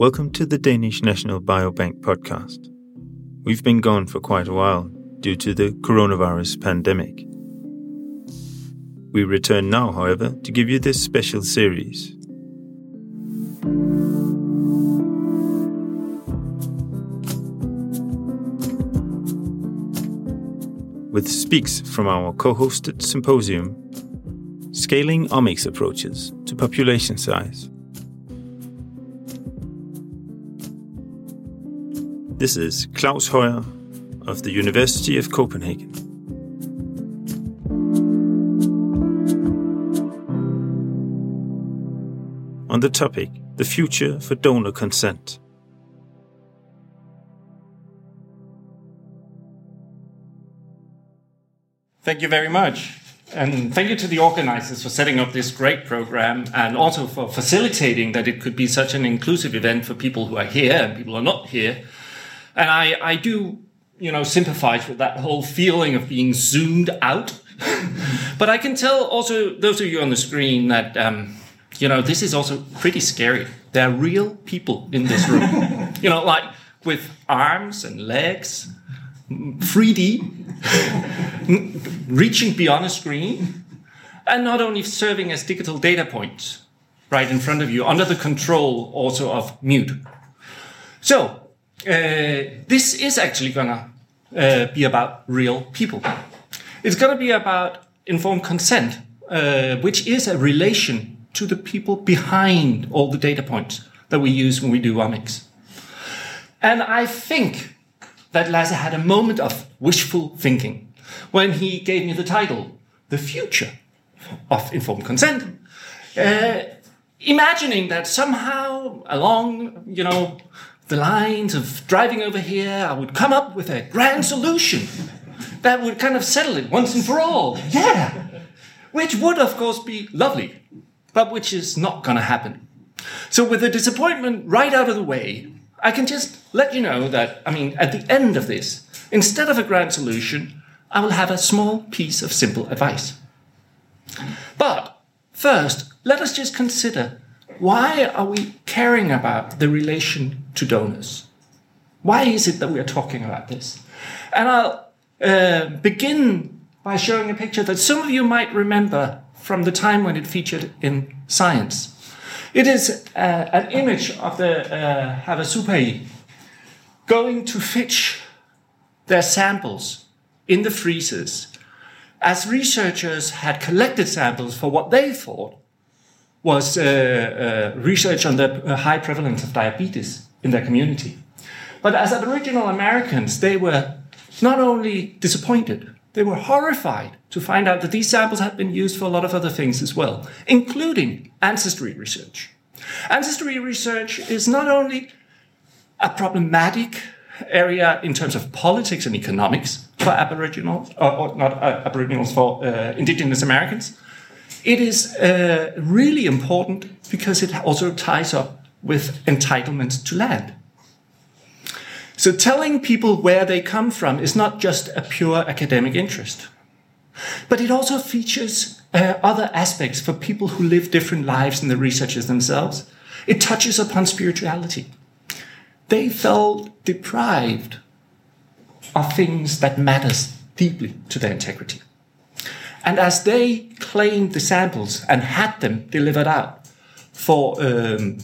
Welcome to the Danish National Biobank podcast. We've been gone for quite a while due to the coronavirus pandemic. We return now, however, to give you this special series. With speaks from our co hosted symposium, Scaling Omics Approaches to Population Size. This is Klaus Høyer of the University of Copenhagen. On the topic, the future for donor consent. Thank you very much. And thank you to the organizers for setting up this great program and also for facilitating that it could be such an inclusive event for people who are here and people who are not here. And I, I do, you know, sympathize with that whole feeling of being zoomed out. but I can tell also those of you on the screen that, um, you know, this is also pretty scary. There are real people in this room, you know, like with arms and legs, 3D, reaching beyond a screen, and not only serving as digital data points right in front of you under the control also of mute. So uh, this is actually gonna uh, be about real people. It's gonna be about informed consent, uh, which is a relation to the people behind all the data points that we use when we do omics. And I think that Lasse had a moment of wishful thinking when he gave me the title, The Future of Informed Consent. Uh, imagining that somehow along, you know, the lines of driving over here, I would come up with a grand solution that would kind of settle it once and for all. Yeah. Which would, of course, be lovely, but which is not going to happen. So, with the disappointment right out of the way, I can just let you know that, I mean, at the end of this, instead of a grand solution, I will have a small piece of simple advice. But first, let us just consider why are we caring about the relation to donors? Why is it that we are talking about this? And I'll uh, begin by showing a picture that some of you might remember from the time when it featured in Science. It is uh, an image of the uh, Havasupai going to fetch their samples in the freezers as researchers had collected samples for what they thought was uh, uh, research on the uh, high prevalence of diabetes in their community. But as Aboriginal Americans, they were not only disappointed, they were horrified to find out that these samples had been used for a lot of other things as well, including ancestry research. Ancestry research is not only a problematic area in terms of politics and economics for Aboriginals, or, or not uh, Aboriginals, for uh, Indigenous Americans, it is uh, really important because it also ties up with entitlements to land. So telling people where they come from is not just a pure academic interest, but it also features uh, other aspects for people who live different lives than the researchers themselves. It touches upon spirituality. They felt deprived of things that matters deeply to their integrity. And as they claimed the samples and had them delivered out for um,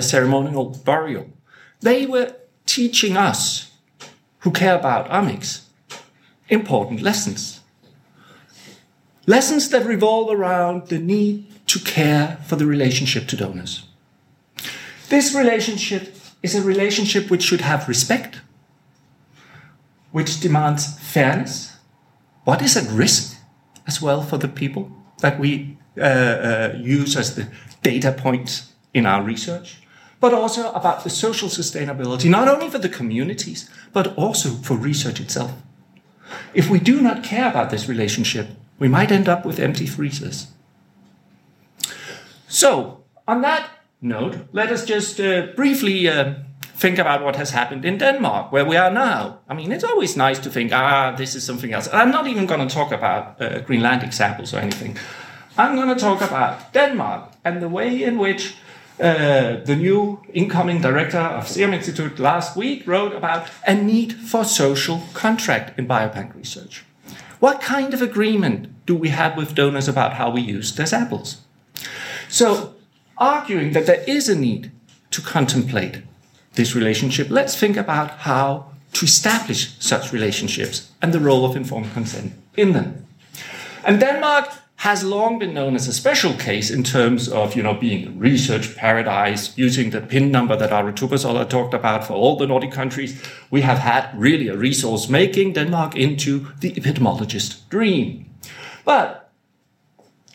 ceremonial burial, they were teaching us, who care about omics, important lessons. Lessons that revolve around the need to care for the relationship to donors. This relationship is a relationship which should have respect, which demands fairness. What is at risk as well for the people that we uh, uh, use as the data points in our research, but also about the social sustainability, not only for the communities, but also for research itself. If we do not care about this relationship, we might end up with empty freezers. So, on that note, let us just uh, briefly uh, think about what has happened in Denmark, where we are now. I mean, it's always nice to think, ah, this is something else. I'm not even going to talk about uh, Greenlandic samples or anything. I'm going to talk about Denmark and the way in which uh, the new incoming director of Serum Institute last week wrote about a need for social contract in biobank research. What kind of agreement do we have with donors about how we use their samples? So, arguing that there is a need to contemplate this relationship, let's think about how to establish such relationships and the role of informed consent in them. And Denmark has long been known as a special case in terms of, you know, being a research paradise, using the PIN number that Aru Tupasola talked about for all the Nordic countries. We have had really a resource making Denmark into the epidemiologist dream. But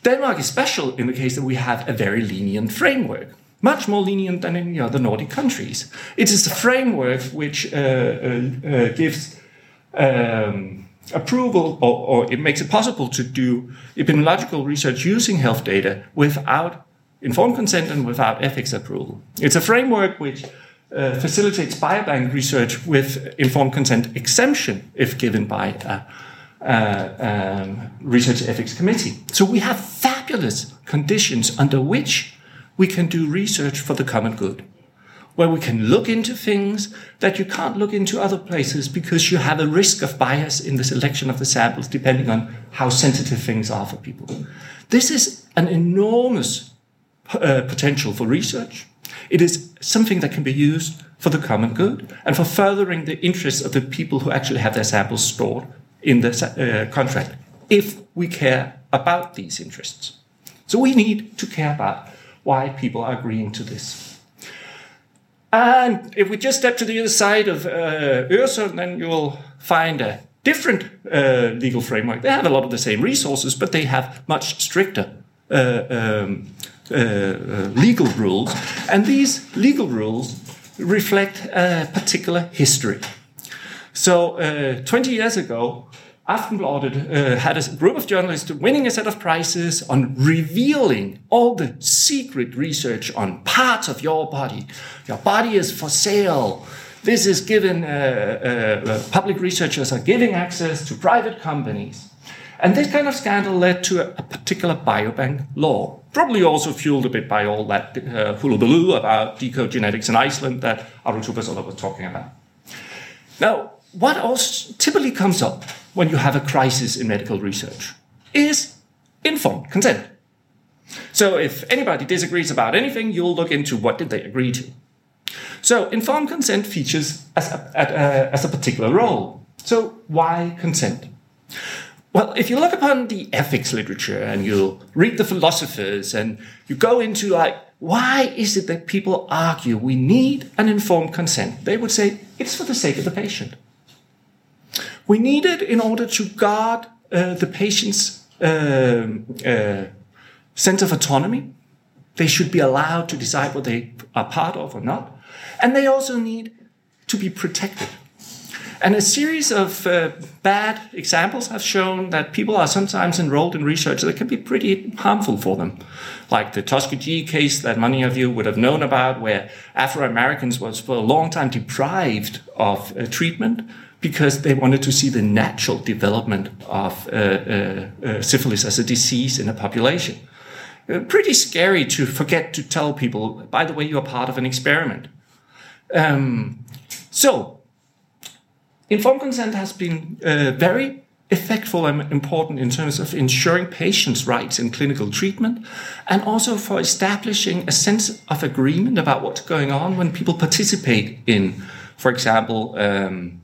Denmark is special in the case that we have a very lenient framework, much more lenient than in the other Nordic countries. It is a framework which uh, uh, uh, gives um, approval or, or, it makes it possible to do epidemiological research using health data without informed consent and without ethics approval. It's a framework which uh, facilitates biobank research with informed consent exemption if given by a, a um, research ethics committee. So we have fabulous conditions under which we can do research for the common good where we can look into things that you can't look into other places because you have a risk of bias in the selection of the samples depending on how sensitive things are for people. This is an enormous uh, potential for research. It is something that can be used for the common good and for furthering the interests of the people who actually have their samples stored in the uh, contract if we care about these interests. So we need to care about why people are agreeing to this. And if we just step to the other side of uh, then you'll find a different uh, legal framework. They have a lot of the same resources, but they have much stricter uh, um, uh, uh, legal rules. And these legal rules reflect a particular history. So, uh, 20 years ago, Aftonbladet uh, had a group of journalists winning a set of prizes on revealing all the secret research on parts of your body. Your body is for sale. This is given, uh, uh, uh public researchers are giving access to private companies. And this kind of scandal led to a, a particular biobank law, probably also fueled a bit by all that uh, hullabaloo about decode genetics in Iceland that Aru Tupasola was talking about. Now, what else typically comes up when you have a crisis in medical research is informed consent. So if anybody disagrees about anything, you'll look into what did they agree to. So informed consent features as a, a, uh, as a particular role. So why consent? Well, if you look upon the ethics literature and you read the philosophers and you go into like, why is it that people argue we need an informed consent? They would say it's for the sake of the patient. We need it in order to guard uh, the patient's um, uh, sense of autonomy. They should be allowed to decide what they are part of or not. And they also need to be protected. And a series of uh, bad examples have shown that people are sometimes enrolled in research that can be pretty harmful for them. Like the Tuskegee case that many of you would have known about, where Afro Americans was for a long time deprived of uh, treatment because they wanted to see the natural development of uh, uh, uh, syphilis as a disease in a population. Uh, pretty scary to forget to tell people, by the way, you're part of an experiment. Um, so, informed consent has been uh, very effective and important in terms of ensuring patients' rights in clinical treatment and also for establishing a sense of agreement about what's going on when people participate in, for example, um,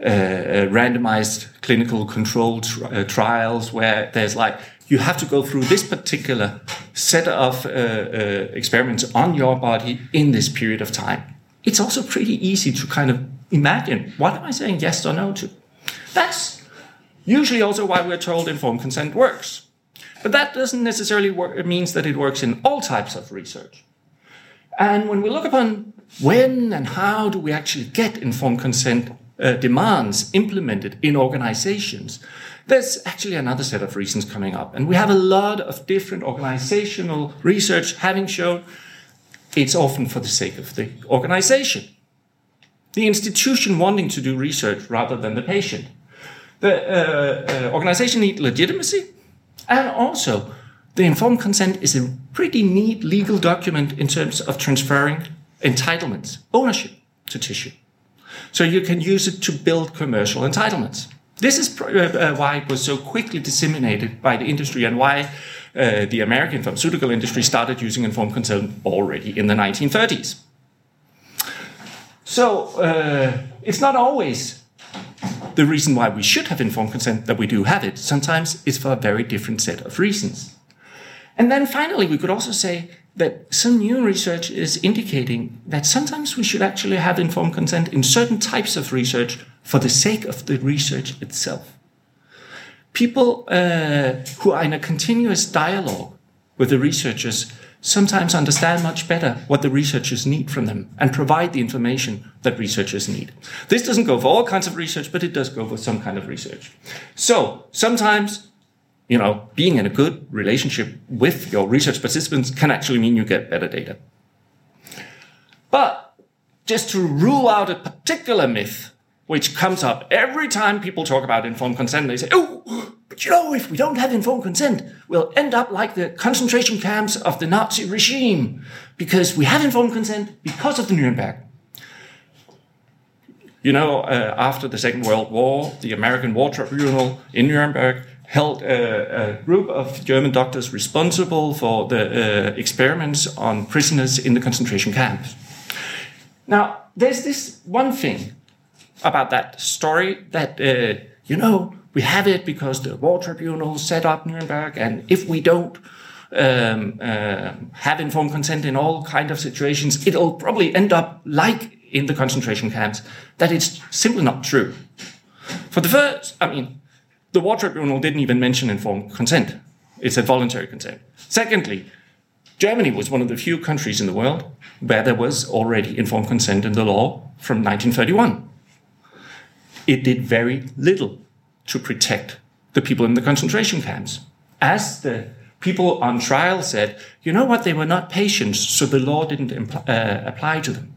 randomized clinical controlled uh, trials where there's like you have to go through this particular set of uh, uh, experiments on your body in this period of time. It's also pretty easy to kind of imagine what am I saying yes or no to? That's usually also why we're told informed consent works. But that doesn't necessarily work, it means that it works in all types of research. And when we look upon when and how do we actually get informed consent uh, demands implemented in organizations, there's actually another set of reasons coming up. And we have a lot of different organizational research having shown it's often for the sake of the organization. The institution wanting to do research rather than the patient. The uh, uh, organization need legitimacy and also the informed consent is a pretty neat legal document in terms of transferring entitlements, ownership to tissue. So you can use it to build commercial entitlements. This is uh, uh, why it was so quickly disseminated by the industry and why uh, the American pharmaceutical industry started using informed consent already in the 1930s. So uh, it's not always the reason why we should have informed consent that we do have it. Sometimes it's for a very different set of reasons. And then finally, we could also say that some new research is indicating that sometimes we should actually have informed consent in certain types of research for the sake of the research itself. People uh, who are in a continuous dialogue with the researchers sometimes understand much better what the researchers need from them and provide the information that researchers need. This doesn't go for all kinds of research, but it does go for some kind of research. So sometimes you know, being in a good relationship with your research participants can actually mean you get better data. But just to rule out a particular myth, which comes up every time people talk about informed consent, they say, oh, but you know, if we don't have informed consent, we'll end up like the concentration camps of the Nazi regime because we have informed consent because of the Nuremberg. You know, uh, after the Second World War, the American War Tribunal in Nuremberg held a, a, group of German doctors responsible for the uh, experiments on prisoners in the concentration camps. Now, there's this one thing about that story that, uh, you know, we have it because the War Tribunal set up Nuremberg, and if we don't um, uh, have informed consent in all kind of situations, it'll probably end up like in the concentration camps. That it's simply not true. For the first, I mean, the War Tribunal didn't even mention informed consent. It said voluntary consent. Secondly, Germany was one of the few countries in the world where there was already informed consent in the law from 1931. It did very little to protect the people in the concentration camps. As the people on trial said, you know what, they were not patients, so the law didn't impl- uh, apply to them.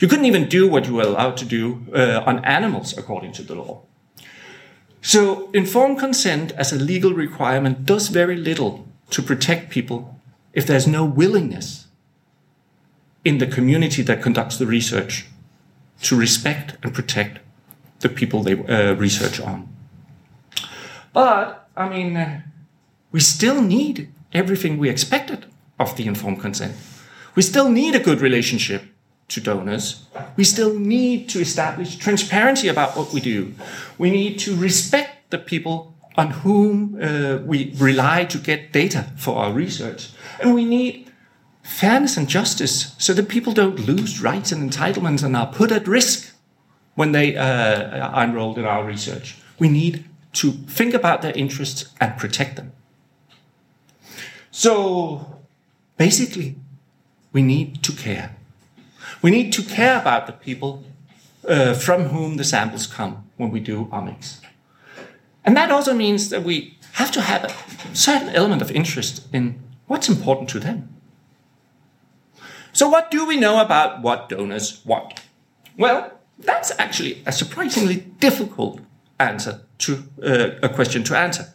You couldn't even do what you were allowed to do uh, on animals according to the law. So, informed consent as a legal requirement does very little to protect people if there's no willingness in the community that conducts the research to respect and protect the people they uh, research on. But, I mean, uh, we still need everything we expected of the informed consent. We still need a good relationship to donors, we still need to establish transparency about what we do. We need to respect the people on whom uh, we rely to get data for our research. And we need fairness and justice so that people don't lose rights and entitlements and are put at risk when they uh, are enrolled in our research. We need to think about their interests and protect them. So basically, we need to care. We need to care about the people uh, from whom the samples come when we do omics. And that also means that we have to have a certain element of interest in what's important to them. So, what do we know about what donors want? Well, that's actually a surprisingly difficult answer to uh, a question to answer.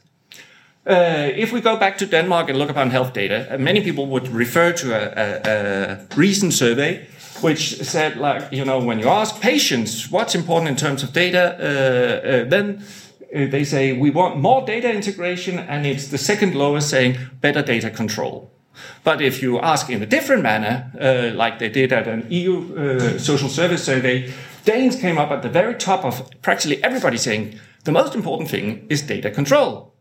Uh, if we go back to Denmark and look upon health data, many people would refer to a, a, a recent survey which said like you know when you ask patients what's important in terms of data, uh, uh, then uh, they say we want more data integration, and it's the second lowest saying better data control. But if you ask in a different manner, uh, like they did at an EU uh, social service survey, Danes came up at the very top of practically everybody saying the most important thing is data control.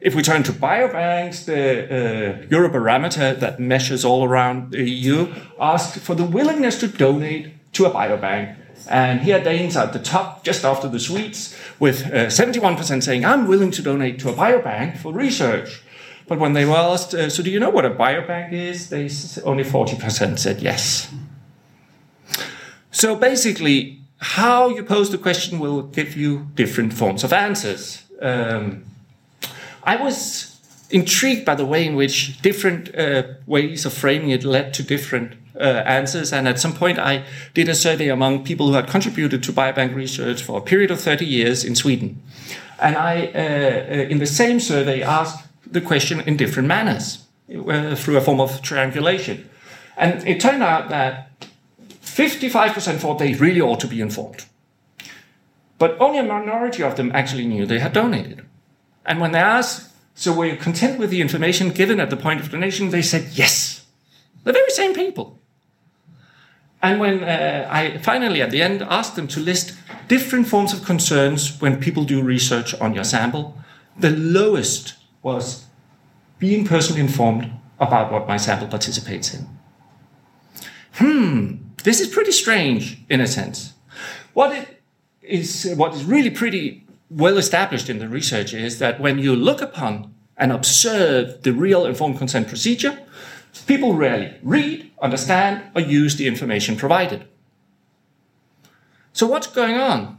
If we turn to biobanks, the uh, Eurobarometer that measures all around the EU asked for the willingness to donate to a biobank. And here Danes are at the top, just after the Swedes, with uh, 71% saying, I'm willing to donate to a biobank for research. But when they were asked, uh, so do you know what a biobank is? They only 40% said yes. So basically, how you pose the question will give you different forms of answers. Um, I was intrigued by the way in which different uh, ways of framing it led to different uh, answers. And at some point, I did a survey among people who had contributed to biobank research for a period of 30 years in Sweden. And I, uh, uh in the same survey, asked the question in different manners uh, through a form of triangulation. And it turned out that 55% thought they really ought to be informed. But only a minority of them actually knew they had donated. And when they asked, so were you content with the information given at the point of donation? They said yes. The very same people. And when uh, I finally, at the end, asked them to list different forms of concerns when people do research on your sample, the lowest was being personally informed about what my sample participates in. Hmm, this is pretty strange in a sense. What it is, what is really pretty well established in the research is that when you look upon and observe the real informed consent procedure, people rarely read, understand, or use the information provided. So what's going on?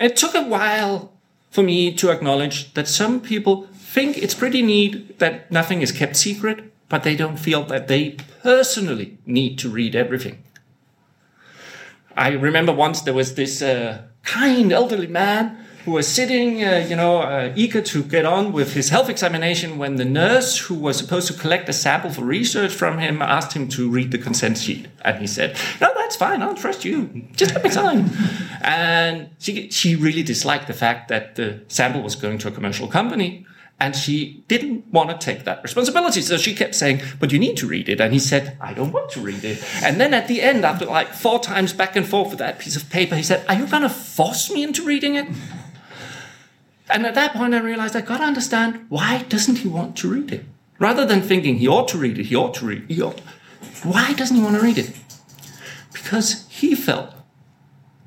It took a while for me to acknowledge that some people think it's pretty neat that nothing is kept secret, but they don't feel that they personally need to read everything. I remember once there was this uh, kind elderly man who was sitting, uh, you know, uh, eager to get on with his health examination when the nurse who was supposed to collect a sample for research from him asked him to read the consent sheet. And he said, No, that's fine. I'll trust you. Just let me sign. and she, she really disliked the fact that the sample was going to a commercial company. And she didn't want to take that responsibility. So she kept saying, but you need to read it. And he said, I don't want to read it. And then at the end, after like four times back and forth with that piece of paper, he said, are you going to force me into reading it? And at that point, I realized I got to understand why doesn't he want to read it? Rather than thinking he ought to read it, he ought to read it. Ought, why doesn't he want to read it? Because he felt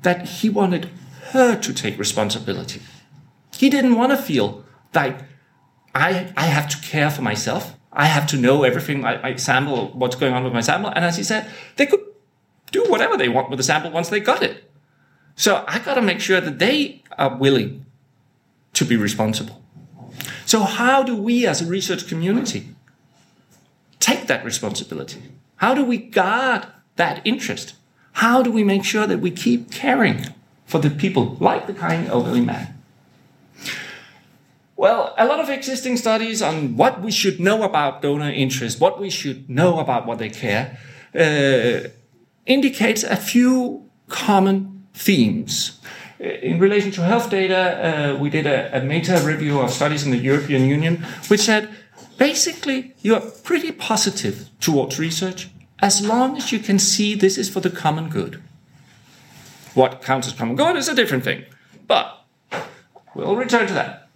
that he wanted her to take responsibility. He didn't want to feel like I, I have to care for myself. I have to know everything, my, my sample, what's going on with my sample. And as he said, they could do whatever they want with the sample once they got it. So I got to make sure that they are willing to be responsible. So, how do we as a research community take that responsibility? How do we guard that interest? How do we make sure that we keep caring for the people like the kind elderly man? Well, a lot of existing studies on what we should know about donor interest, what we should know about what they care, uh, indicates a few common themes in relation to health data, uh, we did a, a meta review of studies in the European Union, which said basically you're pretty positive towards research as long as you can see this is for the common good. What counts as common good is a different thing, but we'll return to that.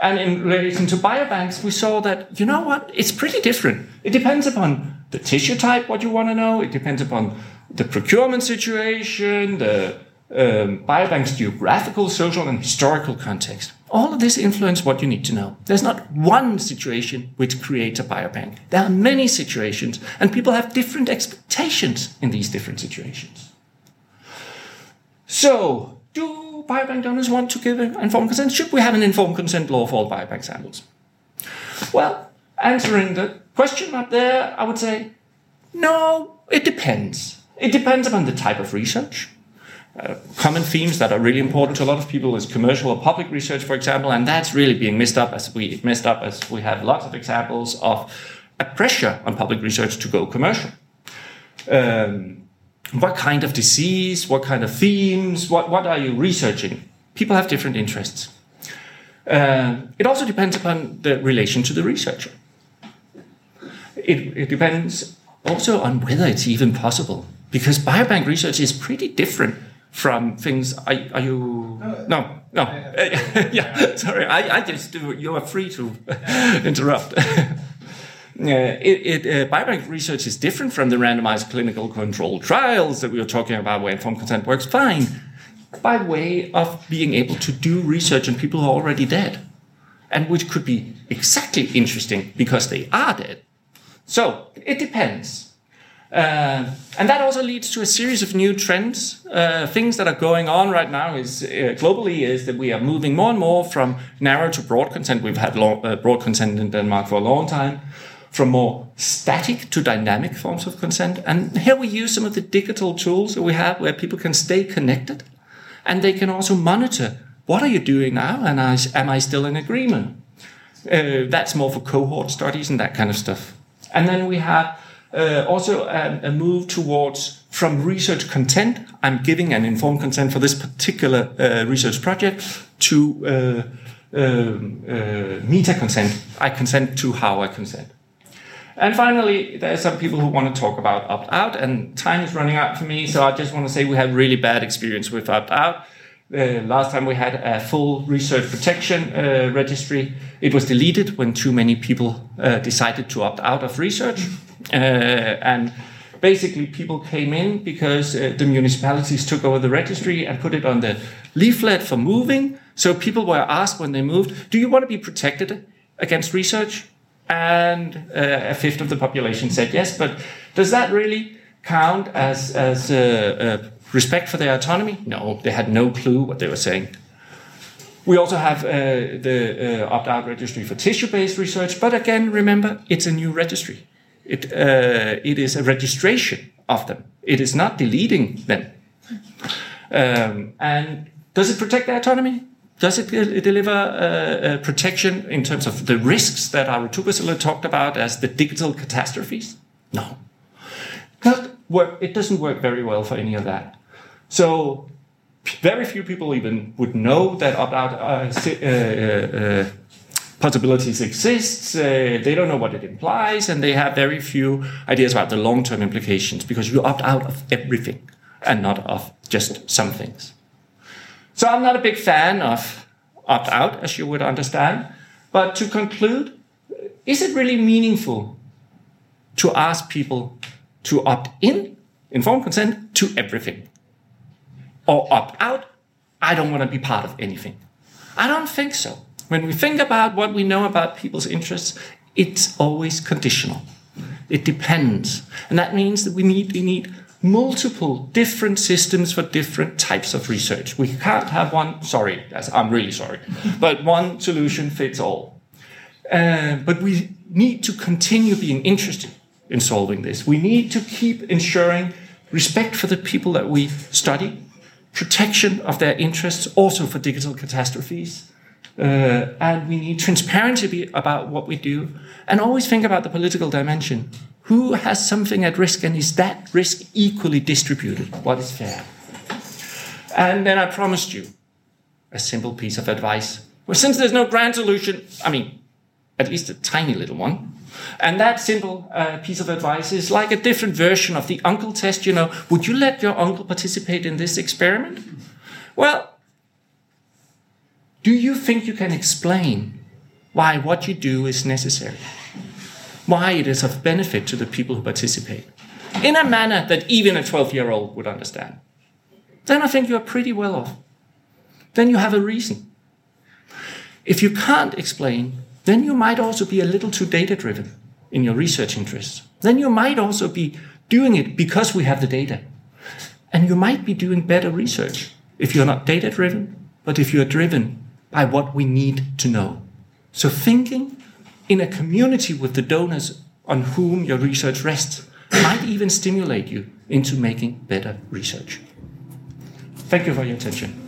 And in relation to biobanks, we saw that, you know what, it's pretty different. It depends upon the tissue type, what you want to know, it depends upon the procurement situation, the um, biobank's geographical, social, and historical context. All of this influence what you need to know. There's not one situation which creates a biobank. There are many situations, and people have different expectations in these different situations. So, do biobank donors want to give informed consent? Should we have an informed consent law for all biobank samples? Well, answering the question up there, I would say, no, it depends. It depends upon the type of research uh, common themes that are really important to a lot of people is commercial or public research, for example, and that's really being messed up as we messed up as we have lots of examples of a pressure on public research to go commercial. Um, what kind of disease, what kind of themes, what, what are you researching? People have different interests. Uh, it also depends upon the relation to the researcher. It, it depends also on whether it's even possible, because biobank research is pretty different from things. Are, are you? No, no. yeah, sorry. I, I just do. You are free to interrupt. Uh, it, it, uh, biobank research is different from the randomized clinical control trials that we were talking about where informed consent works fine by way of being able to do research on people who are already dead and which could be exactly interesting because they are dead. So it depends. Uh, and that also leads to a series of new trends. Uh, things that are going on right now is uh, globally is that we are moving more and more from narrow to broad consent. We've had long, uh, broad consent in Denmark for a long time, from more static to dynamic forms of consent. And here we use some of the digital tools that we have where people can stay connected, and they can also monitor what are you doing now, and am I still in agreement? Uh, that's more for cohort studies and that kind of stuff. And then we have uh, also a, a, move towards from research content. I'm giving an informed consent for this particular uh, research project to uh, um, uh, meta consent. I consent to how I consent. And finally, there are some people who want to talk about opt out, and time is running out for me, so I just want to say we had really bad experience with opt out. Uh, last time we had a full research protection uh, registry. It was deleted when too many people uh, decided to opt out of research. Uh, and basically, people came in because uh, the municipalities took over the registry and put it on the leaflet for moving. So people were asked when they moved, Do you want to be protected against research? And a fifth of the population said yes. But does that really count as, as Respect for their autonomy? No, they had no clue what they were saying. We also have uh, the uh, opt-out registry for tissue-based research, but again, remember, it's a new registry. It, uh, it is a registration of them. It is not deleting them. Um, and does it protect their autonomy? Does it deliver uh, protection in terms of the risks that Ari Tubasila talked about as the digital catastrophes? No. Work, it doesn't work very well for any of that. So very few people even would know that opt-out uh, uh, uh, possibilities exist. Uh, they don't know what it implies, and they have very few ideas about the long-term implications because you opt out of everything and not of just some things. So I'm not a big fan of opt-out, as you would understand. But to conclude, is it really meaningful to ask people to opt in, informed consent, to everything? or opt out, I don't want to be part of anything. I don't think so. When we think about what we know about people's interests, it's always conditional. It depends. And that means that we need, we need multiple different systems for different types of research. We can't have one, sorry, I'm really sorry, but one solution fits all. Uh, but we need to continue being interested in solving this. We need to keep ensuring respect for the people that we study, protection of their interests also for digital catastrophes. Uh, and we need transparency about what we do and always think about the political dimension. Who has something at risk and is that risk equally distributed? What is fair? And then I promised you a simple piece of advice. Well, since there's no grand solution, I mean, at least a tiny little one, and that simple uh, piece of advice is like a different version of the uncle test. You know, would you let your uncle participate in this experiment? Well, do you think you can explain why what you do is necessary? Why it is of benefit to the people who participate? In a manner that even a 12 year old would understand. Then I think you're pretty well off. Then you have a reason. If you can't explain, then you might also be a little too data driven in your research interests. Then you might also be doing it because we have the data. And you might be doing better research if you're not data driven, but if you're driven by what we need to know. So thinking in a community with the donors on whom your research rests might even stimulate you into making better research. Thank you for your attention.